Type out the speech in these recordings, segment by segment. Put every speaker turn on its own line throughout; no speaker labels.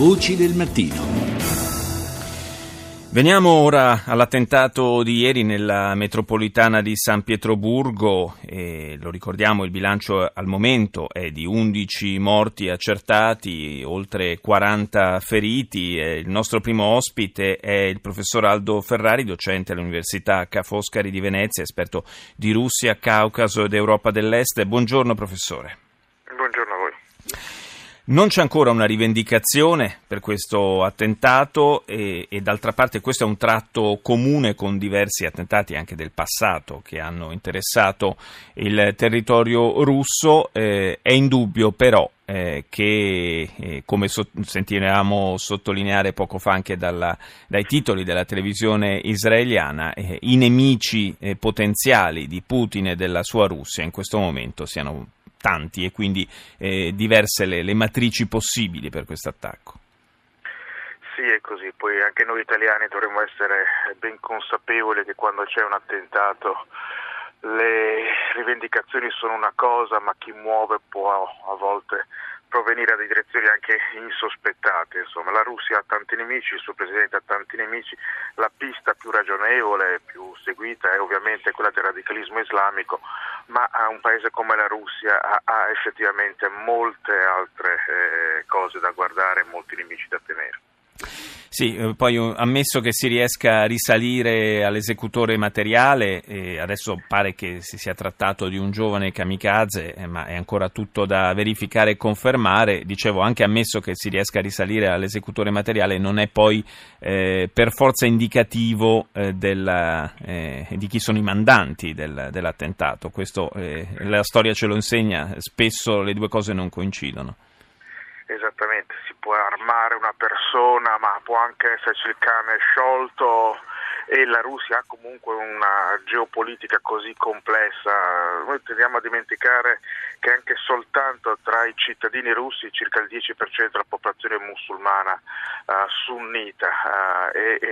Voci del mattino.
Veniamo ora all'attentato di ieri nella metropolitana di San Pietroburgo. E lo ricordiamo, il bilancio al momento è di 11 morti accertati, oltre 40 feriti. Il nostro primo ospite è il professor Aldo Ferrari, docente all'Università Ca' Foscari di Venezia, esperto di Russia, Caucaso ed Europa dell'Est. Buongiorno professore. Non c'è ancora una rivendicazione per questo attentato e, e, d'altra parte questo è un tratto comune con diversi attentati anche del passato che hanno interessato il territorio russo. Eh, è indubbio però eh, che, eh, come so- sentivamo sottolineare poco fa anche dalla, dai titoli della televisione israeliana, eh, i nemici eh, potenziali di Putin e della sua Russia in questo momento siano tanti e quindi eh, diverse le, le matrici possibili per questo attacco.
Sì, è così. Poi anche noi italiani dovremmo essere ben consapevoli che quando c'è un attentato le rivendicazioni sono una cosa, ma chi muove può a volte provenire da direzioni anche insospettate. Insomma, la Russia ha tanti nemici, il suo presidente ha tanti nemici, la pista più ragionevole, più seguita è ovviamente quella del radicalismo islamico, ma un paese come la Russia ha, ha effettivamente molte altre eh, cose da guardare, molti nemici da tenere.
Sì, eh, poi eh, ammesso che si riesca a risalire all'esecutore materiale, eh, adesso pare che si sia trattato di un giovane kamikaze, eh, ma è ancora tutto da verificare e confermare. Dicevo, anche ammesso che si riesca a risalire all'esecutore materiale, non è poi eh, per forza indicativo eh, della, di chi sono i mandanti del, dell'attentato. Questo la storia ce lo insegna, spesso le due cose non coincidono.
Esattamente, si può armare una persona, ma può anche esserci il cane sciolto e la Russia ha comunque una geopolitica così complessa. Noi tendiamo a dimenticare che anche soltanto tra i cittadini russi circa il 10% della popolazione musulmana uh, sunnita uh, e, e,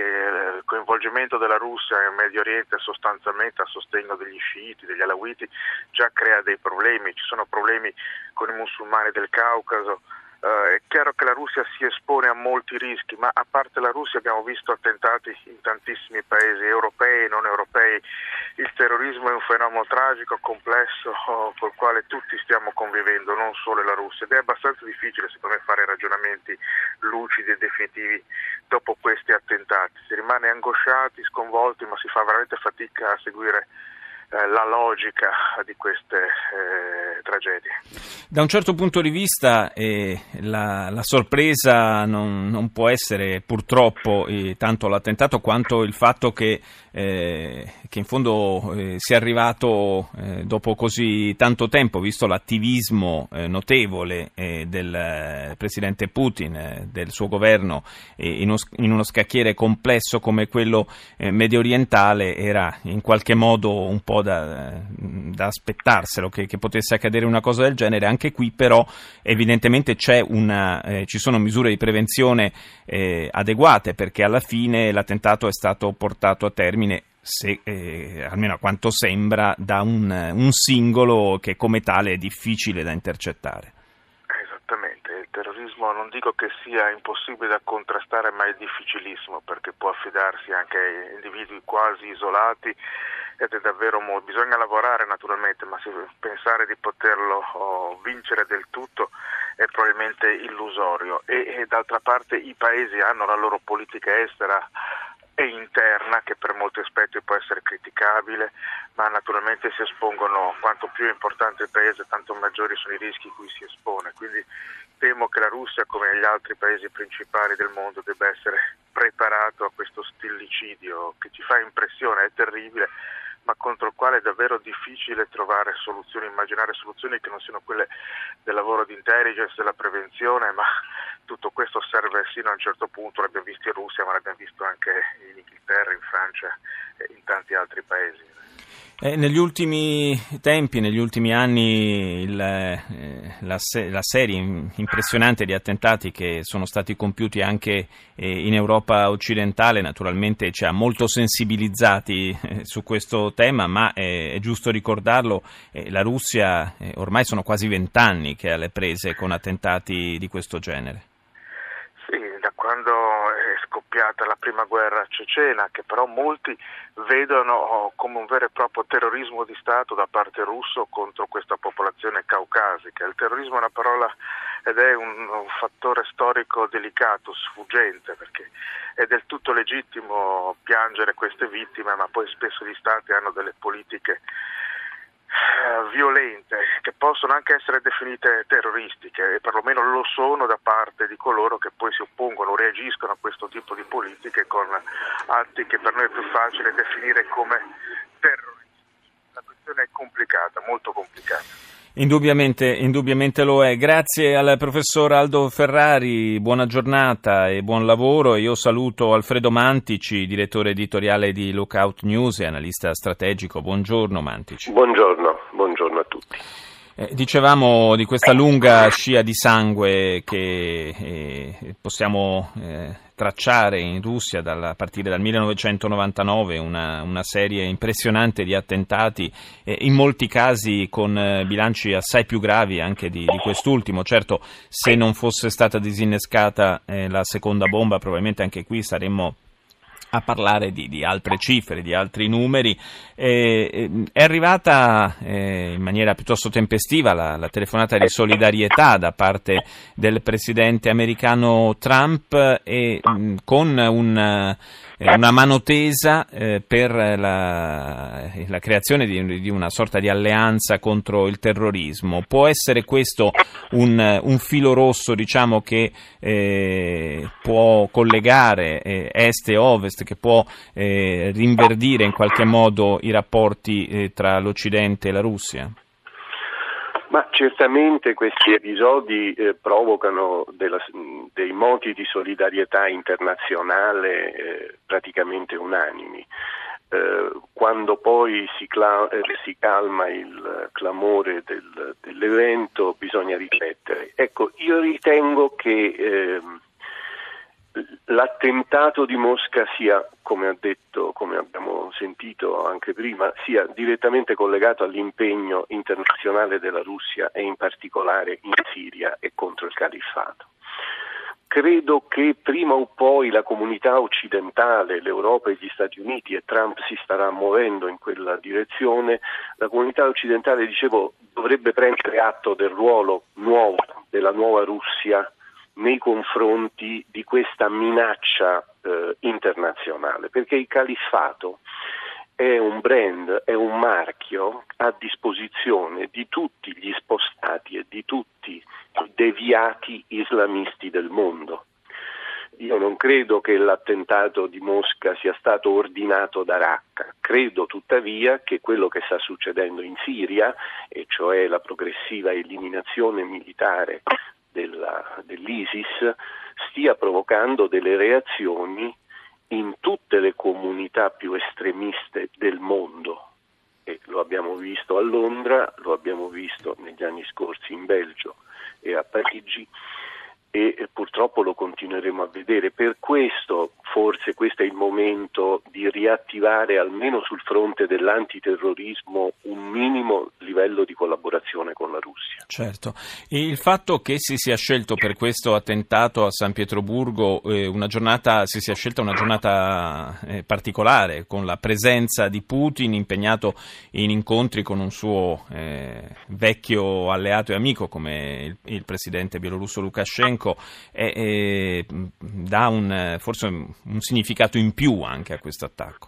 il coinvolgimento della Russia in Medio Oriente sostanzialmente a sostegno degli sciiti, degli alawiti già crea dei problemi. Ci sono problemi con i musulmani del Caucaso. Uh, è chiaro che la Russia si espone a molti rischi, ma a parte la Russia abbiamo visto attentati in tantissimi paesi europei e non europei. Il terrorismo è un fenomeno tragico, complesso, oh, col quale tutti stiamo convivendo, non solo la Russia, ed è abbastanza difficile secondo me fare ragionamenti lucidi e definitivi dopo questi attentati. Si rimane angosciati, sconvolti, ma si fa veramente fatica a seguire la logica di queste eh, tragedie.
Da un certo punto di vista eh, la, la, sorpresa non, non, può essere purtroppo eh, tanto l'attentato quanto il fatto che, eh, che in fondo eh, sia arrivato dopo così tanto tempo, visto l'attivismo notevole del presidente Putin, del suo governo in, uno, scacchiere complesso come quello medio orientale, era in qualche modo un po' da, da aspettarselo che, che, potesse accadere una cosa del genere. Anche qui, però, evidentemente una, eh, ci sono misure di prevenzione eh, adeguate perché alla fine l'attentato è stato portato a termine. Se, eh, almeno a quanto sembra, da un, un singolo che come tale è difficile da intercettare
terrorismo non dico che sia impossibile da contrastare, ma è difficilissimo perché può affidarsi anche a individui quasi isolati ed è davvero molto. Bisogna lavorare naturalmente, ma pensare di poterlo oh, vincere del tutto è probabilmente illusorio. E, e d'altra parte i paesi hanno la loro politica estera e interna che per molti aspetti può essere criticabile, ma naturalmente si espongono, quanto più è importante il paese, tanto maggiori sono i rischi cui si espone. Quindi temo che la Russia, come gli altri paesi principali del mondo, debba essere preparato a questo stillicidio che ci fa impressione, è terribile, ma contro il quale è davvero difficile trovare soluzioni, immaginare soluzioni che non siano quelle del lavoro di intelligence, della prevenzione, ma tutto questo serve sino a un certo punto, l'abbiamo visto in Russia, ma l'abbiamo visto anche in Inghilterra, in Francia e in tanti altri paesi.
Eh, negli ultimi tempi, negli ultimi anni, il, eh, la, se- la, serie impressionante di attentati che sono stati compiuti anche eh, in Europa occidentale naturalmente ci ha molto sensibilizzati eh, su questo tema, ma è giusto ricordarlo, eh, la Russia eh, ormai sono quasi vent'anni che ha le prese con attentati di questo genere.
Quando è scoppiata la prima guerra cecena, che però molti vedono come un vero e proprio terrorismo di Stato da parte russo contro questa popolazione caucasica. Il terrorismo è una parola ed è un, un fattore storico delicato, sfuggente, perché è del tutto legittimo piangere queste vittime, ma poi spesso gli Stati hanno delle politiche eh, violente che possono anche essere definite terroristiche e perlomeno lo sono da parte di coloro che poi si oppongono, reagiscono a questo tipo di politiche con atti che per noi è più facile definire come terroristici. La questione è complicata, molto complicata.
Indubbiamente, indubbiamente, lo è. Grazie al professor Aldo Ferrari, buona giornata e buon lavoro. Io saluto Alfredo Mantici, direttore editoriale di Lookout News e analista strategico. Buongiorno Mantici.
Buongiorno, buongiorno a tutti.
Eh, dicevamo di questa lunga scia di sangue che eh, possiamo eh, tracciare in Russia dal, a partire dal 1999, una, una serie impressionante di attentati, eh, in molti casi con eh, bilanci assai più gravi anche di, di, quest'ultimo. Certo, se non fosse stata disinnescata eh, la seconda bomba, probabilmente anche qui saremmo a parlare di, di, altre cifre, di altri numeri. Eh, è arrivata eh, in maniera piuttosto tempestiva la, la, telefonata di solidarietà da parte del presidente americano Trump e mh, con un una mano tesa eh, per la, la creazione di, di, una sorta di alleanza contro il terrorismo. Può essere questo un, un filo rosso diciamo, che eh, può collegare eh, est e ovest, che può eh, rinverdire in qualche modo i rapporti eh, tra l'Occidente e la Russia?
Ma certamente questi episodi eh, provocano della, dei moti di solidarietà internazionale eh, praticamente unanimi. Eh, quando poi si, cla- eh, si, calma il clamore del, dell'evento bisogna riflettere. Ecco, io ritengo che ehm, l'attentato di Mosca sia, come ha detto, come abbiamo sentito anche prima, sia direttamente collegato all'impegno internazionale della Russia e in particolare in Siria e contro il califfato. Credo che prima o poi la comunità occidentale, l'Europa e gli Stati Uniti, e Trump si starà muovendo in quella direzione, la comunità occidentale, dicevo, dovrebbe prendere atto del ruolo nuovo della nuova Russia nei confronti di questa minaccia eh, internazionale, perché il califfato è un brand, è un marchio a disposizione di tutti gli spostati e di tutti i deviati islamisti del mondo. Io non credo che l'attentato di Mosca sia stato ordinato da Raqqa, credo tuttavia che quello che sta succedendo in Siria, e cioè la progressiva eliminazione militare della, dell'ISIS stia provocando delle reazioni in tutte le comunità più estremiste del mondo. E lo abbiamo visto a Londra, lo abbiamo visto negli anni scorsi in Belgio e a Parigi e purtroppo lo continueremo a vedere. Per questo forse questo è il momento di riattivare almeno sul fronte dell'antiterrorismo un minimo livello di collaborazione con la Russia.
Certo, il fatto che si sia scelto per questo attentato a San Pietroburgo eh, una giornata, si sia scelta una giornata eh, particolare con la presenza di Putin impegnato in incontri con un suo eh, vecchio alleato e amico come il, il presidente bielorusso Lukashenko dà un, forse un significato in più anche a questo attacco.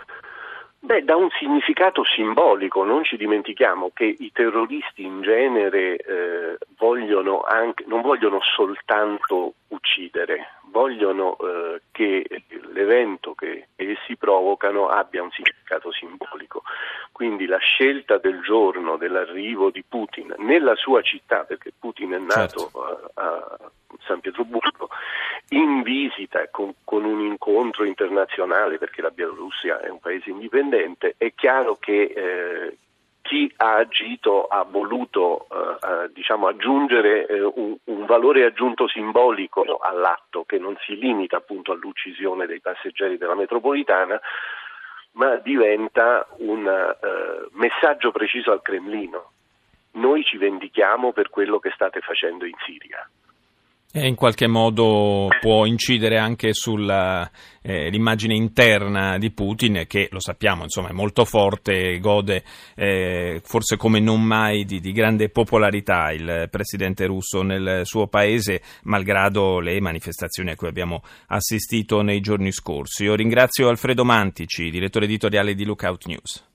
Beh, dà un significato simbolico, non ci dimentichiamo che i terroristi in genere eh, vogliono anche, non vogliono soltanto uccidere, vogliono eh, che l'evento che essi provocano abbia un significato simbolico. Quindi la scelta del giorno dell'arrivo di Putin nella sua città, perché Putin è nato certo. a, a San Pietroburgo, in visita con, con, un incontro internazionale, perché la Bielorussia è un paese indipendente, è chiaro che eh, chi ha agito ha voluto eh, eh, diciamo, aggiungere eh, un, un, valore aggiunto simbolico all'atto che non si limita appunto all'uccisione dei passeggeri della metropolitana, ma diventa un eh, messaggio preciso al Cremlino. Noi ci vendichiamo per quello che state facendo in Siria.
E in qualche modo può incidere anche sull'immagine eh, interna di Putin, che lo sappiamo, insomma, è molto forte, gode eh, forse come non mai di, di, grande popolarità il presidente russo nel suo paese, malgrado le manifestazioni a cui abbiamo assistito nei giorni scorsi. Io ringrazio Alfredo Mantici, direttore editoriale di Lookout News.